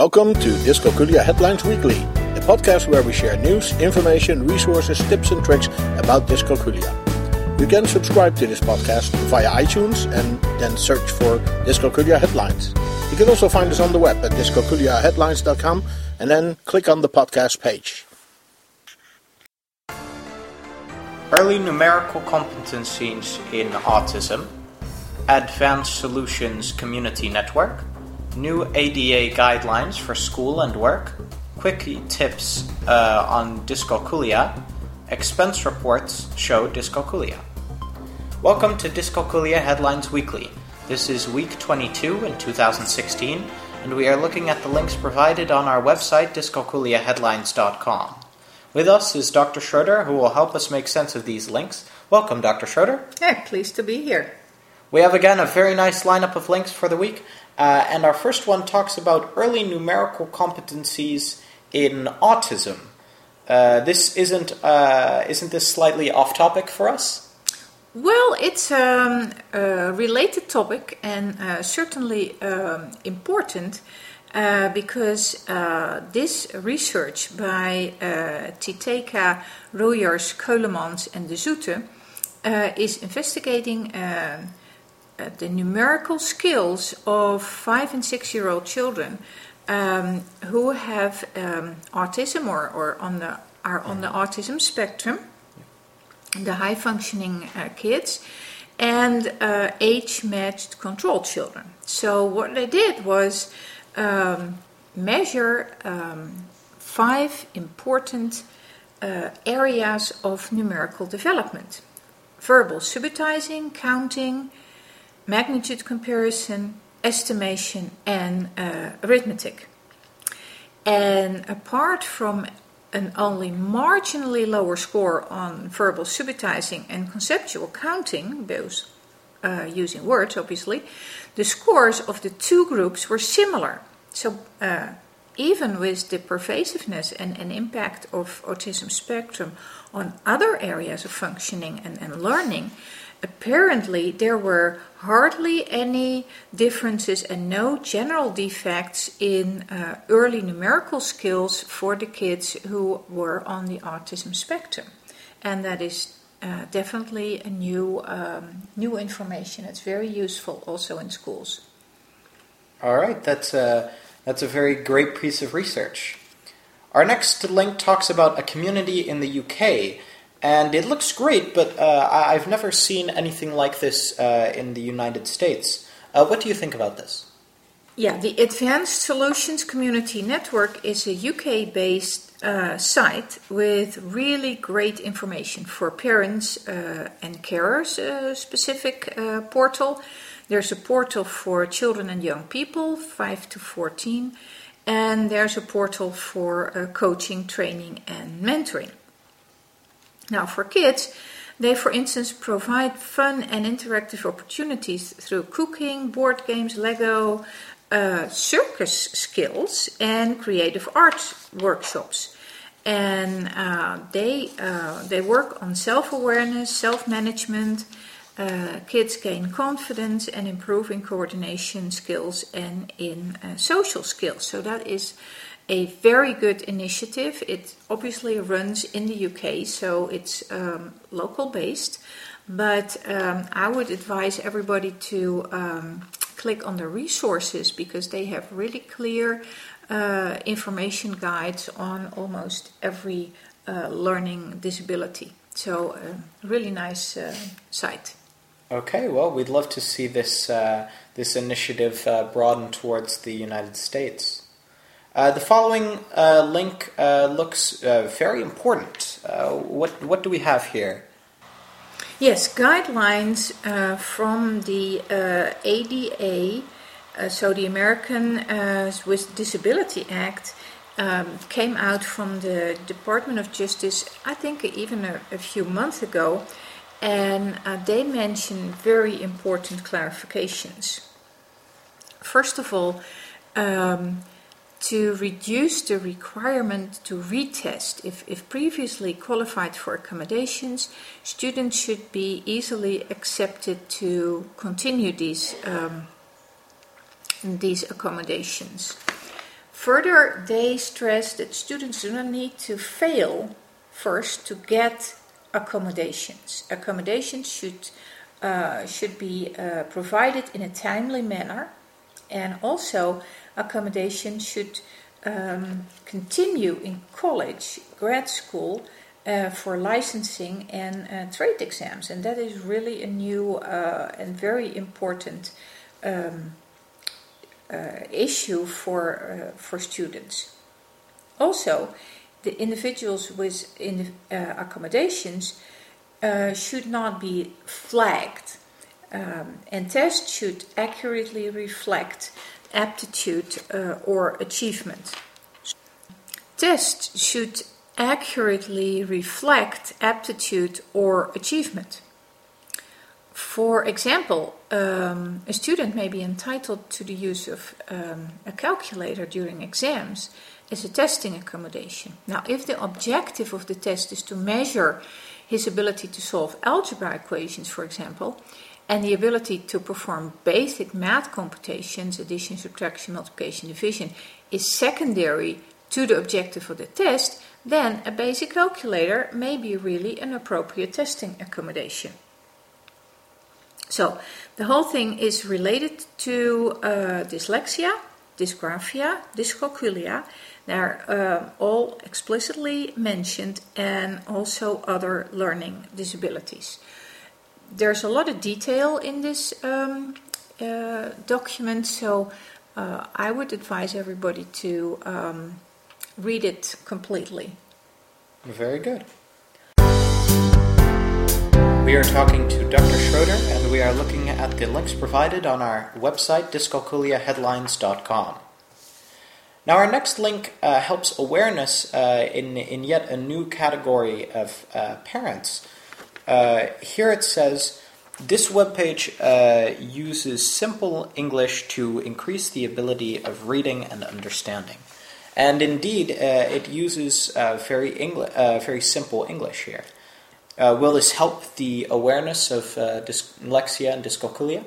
Welcome to Dyscalculia Headlines Weekly, a podcast where we share news, information, resources, tips, and tricks about dyscalculia. You can subscribe to this podcast via iTunes and then search for Dyscalculia Headlines. You can also find us on the web at dyscalculiaheadlines.com and then click on the podcast page. Early numerical competencies in autism, Advanced Solutions Community Network, new ADA guidelines for school and work, quickie tips uh, on dyscalculia, expense reports show dyscalculia. Welcome to Dyscalculia Headlines Weekly. This is week 22 in 2016, and we are looking at the links provided on our website, dyscalculiaheadlines.com. With us is Dr. Schroeder, who will help us make sense of these links. Welcome, Dr. Schroeder. Hey, pleased to be here. We have again a very nice lineup of links for the week, uh, and our first one talks about early numerical competencies in autism. Uh, this isn't uh, isn't this slightly off topic for us? Well, it's um, a related topic and uh, certainly um, important uh, because uh, this research by Titeca, Roeyers, Ceulemans, and Desoete is investigating uh, uh, the numerical skills of five and six year old children um, who have um, autism or, or on the, are on the autism spectrum, the high functioning kids and uh, age matched control children. So, what they did was um, measure um, five important uh, areas of numerical development verbal subitizing, counting, magnitude comparison, estimation, and uh, arithmetic. And apart from an only marginally lower score on verbal subitizing and conceptual counting, those uh, using words obviously, the scores of the two groups were similar. So, uh, even with the pervasiveness and, and, impact of autism spectrum on other areas of functioning and, and learning, apparently there were hardly any differences and no general defects in uh, early numerical skills for the kids who were on the autism spectrum. And that is uh, definitely a new um, new information. It's very useful also in schools. All right, that's a that's a very great piece of research. Our next link talks about a community in the UK, and it looks great, but uh, I've never seen anything like this uh, in the United States. Uh, what do you think about this? Yeah, the Advanced Solutions Community Network is a UK based uh, site with really great information for parents uh, and carers, uh, specific portal. There's a portal for children and young people, 5 to 14, and there's a portal for coaching, training, and mentoring. Now, for kids, they, for instance, provide fun and interactive opportunities through cooking, board games, Lego, uh, circus skills and creative art workshops. And uh, they, uh, they work on self awareness, self management. Uh, kids gain confidence and improve in coordination skills and in uh, social skills. So, that is a very good initiative. It obviously runs in the UK, so it's um, local based. But um, I would advise everybody to um, click on the resources because they have really clear uh, information guides on almost every uh, learning disability. So, uh, really nice uh, site. Okay, well, we'd love to see this uh, this initiative uh, broaden towards the United States. The following link looks very important. what what do we have here? Yes, guidelines uh, from the uh, ADA, uh, so the American uh, with Disability Act, um, came out from the Department of Justice, I think even a, a few months ago, and uh, they mention very important clarifications. First of all, um, to reduce the requirement to retest. If, if previously qualified for accommodations, students should be easily accepted to continue these, um, these accommodations. Further, they stress that students do not need to fail first to get accommodations. Accommodations should uh, should be uh, provided in a timely manner, and also accommodation should um, continue in college, grad school, uh, for licensing and uh, trade exams, and that is really a new uh, and very important um, uh, issue for for students. Also, the individuals with in accommodations uh, should not be flagged, um, and tests should accurately reflect aptitude uh, or achievement. Tests should accurately reflect aptitude or achievement. For example, um, a student may be entitled to the use of um, a calculator during exams as a testing accommodation. Now, if the objective of the test is to measure his ability to solve algebra equations, for example, and the ability to perform basic math computations, addition, subtraction, multiplication, division, is secondary to the objective of the test, then a basic calculator may be really an appropriate testing accommodation. So, the whole thing is related to uh, dyslexia, dysgraphia, dyscalculia, they're uh, all explicitly mentioned, and also other learning disabilities. There's a lot of detail in this um, uh, document, so uh, I would advise everybody to um, read it completely. Very good. We are talking to Dr. Schroeder, and we are looking at the links provided on our website, dyscalculiaheadlines.com. Now, our next link uh, helps awareness uh, in, in yet a new category of uh, parents. Uh, here it says this webpage uh, uses simple English to increase the ability of reading and understanding. And indeed, uh, it uses very, Engli- very simple English here. will this help the awareness of dyslexia and dyscalculia?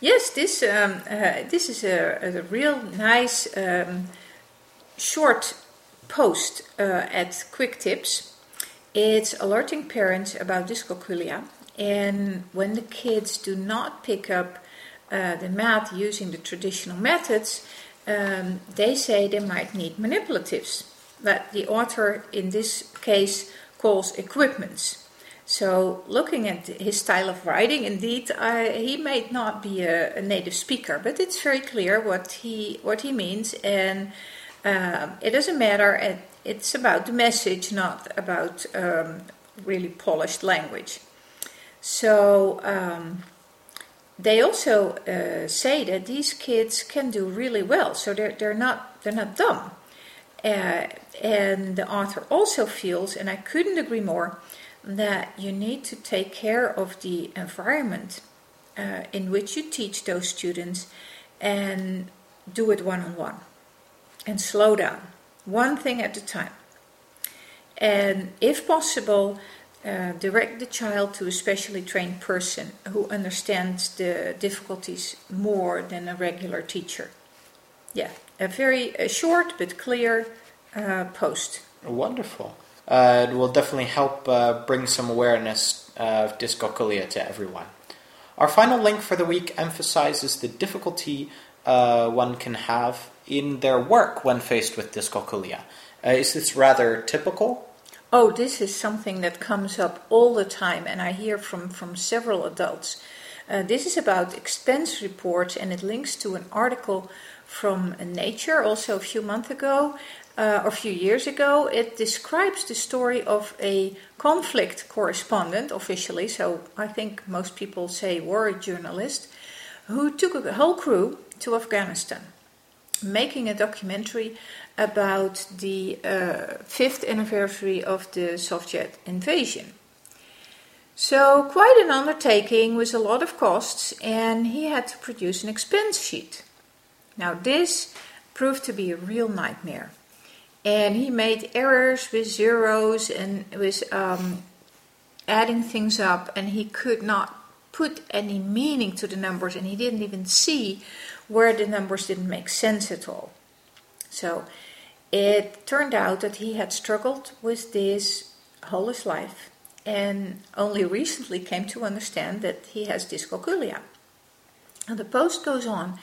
Yes, this um, this is a, a real nice um, short post uh, at Quick Tips. It's alerting parents about dyscalculia, and when the kids do not pick up uh, the math using the traditional methods, um, they say they might need manipulatives that the author in this case calls equipments. So, looking at his style of writing, indeed, uh, he may not be a, a, native speaker, but it's very clear what he what he means, and um, it doesn't matter. It, it's about the message, not about um, really polished language. So um, they also uh, say that these kids can do really well. So they're they're not they're not dumb. Uh, and the author also feels, and I couldn't agree more, that you need to take care of the environment uh, in which you teach those students and do it one on one and slow down, one thing at a time. And if possible, uh, direct the child to a specially trained person who understands the difficulties more than a regular teacher. Yeah, a very a short but clear uh, post. Wonderful. Uh, it will definitely help uh, bring some awareness of dyscalculia to everyone. Our final link for the week emphasizes the difficulty uh, one can have in their work when faced with dyscalculia. Uh, is this rather typical? Oh, this is something that comes up all the time, and I hear from, from several adults. Uh, this is about expense reports, and it links to an article from Nature also a few months ago, uh, or a few years ago. It describes the story of a conflict correspondent, officially, so I think most people say war journalist, who took a whole crew to Afghanistan making a documentary about the uh, fifth anniversary of the Soviet invasion. So, quite an undertaking with a lot of costs, and he had to produce an expense sheet. Now, this proved to be a real nightmare. And he made errors with zeros and with um, adding things up, and he could not put any meaning to the numbers, and he didn't even see where the numbers didn't make sense at all. So it turned out that he had struggled with this all his life and only recently came to understand that he has dyscalculia. And the post goes on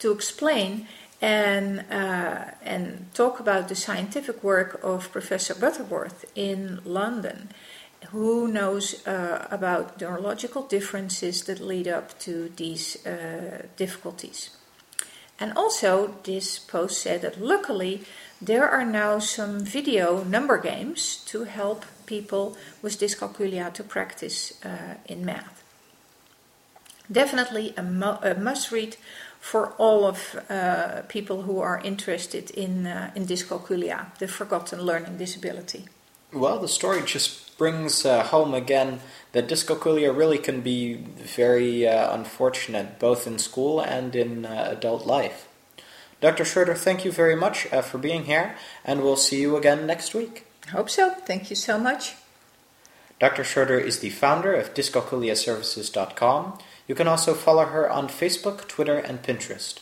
to explain and, uh, and talk about the scientific work of Professor Butterworth in London, who knows uh, about neurological differences that lead up to these uh, difficulties. And also, this post said that luckily there are now some video number games to help people with dyscalculia to practice uh, in math. Definitely a, mo- a, must read for all of uh, people who are interested in, uh, in dyscalculia, the forgotten learning disability. Well, the story just brings uh, home again that dyscalculia really can be very uh, unfortunate, both in school and in uh, adult life. Dr. Schroeder, thank you very much uh, for being here, and we'll see you again next week. Hope so. Thank you so much. Dr. Schroeder is the founder of dyscalculiaservices.com. You can also follow her on Facebook, Twitter, and Pinterest.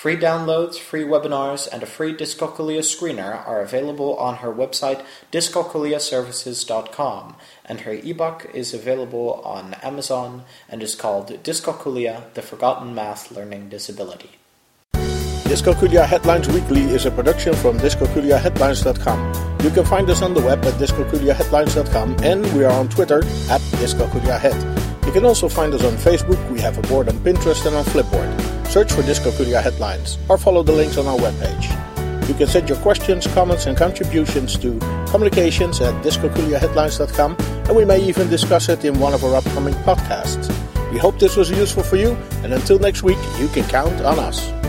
Free downloads, free webinars, and a free dyscalculia screener are available on her website dyscalculiaservices.com, and her ebook is available on Amazon and is called Dyscalculia: The Forgotten Math Learning Disability. Dyscalculia Headlines Weekly is a production from dyscalculiaheadlines.com. You can find us on the web at dyscalculiaheadlines.com and we are on Twitter at dyscalculiahead. You can also find us on Facebook, we have a board on Pinterest and on Flipboard. Search for Dyscalculia Headlines or follow the links on our webpage. You can send your questions, comments and contributions to communications at dyscalculiaheadlines.com and we may even discuss it in one of our upcoming podcasts. We hope this was useful for you and until next week, you can count on us.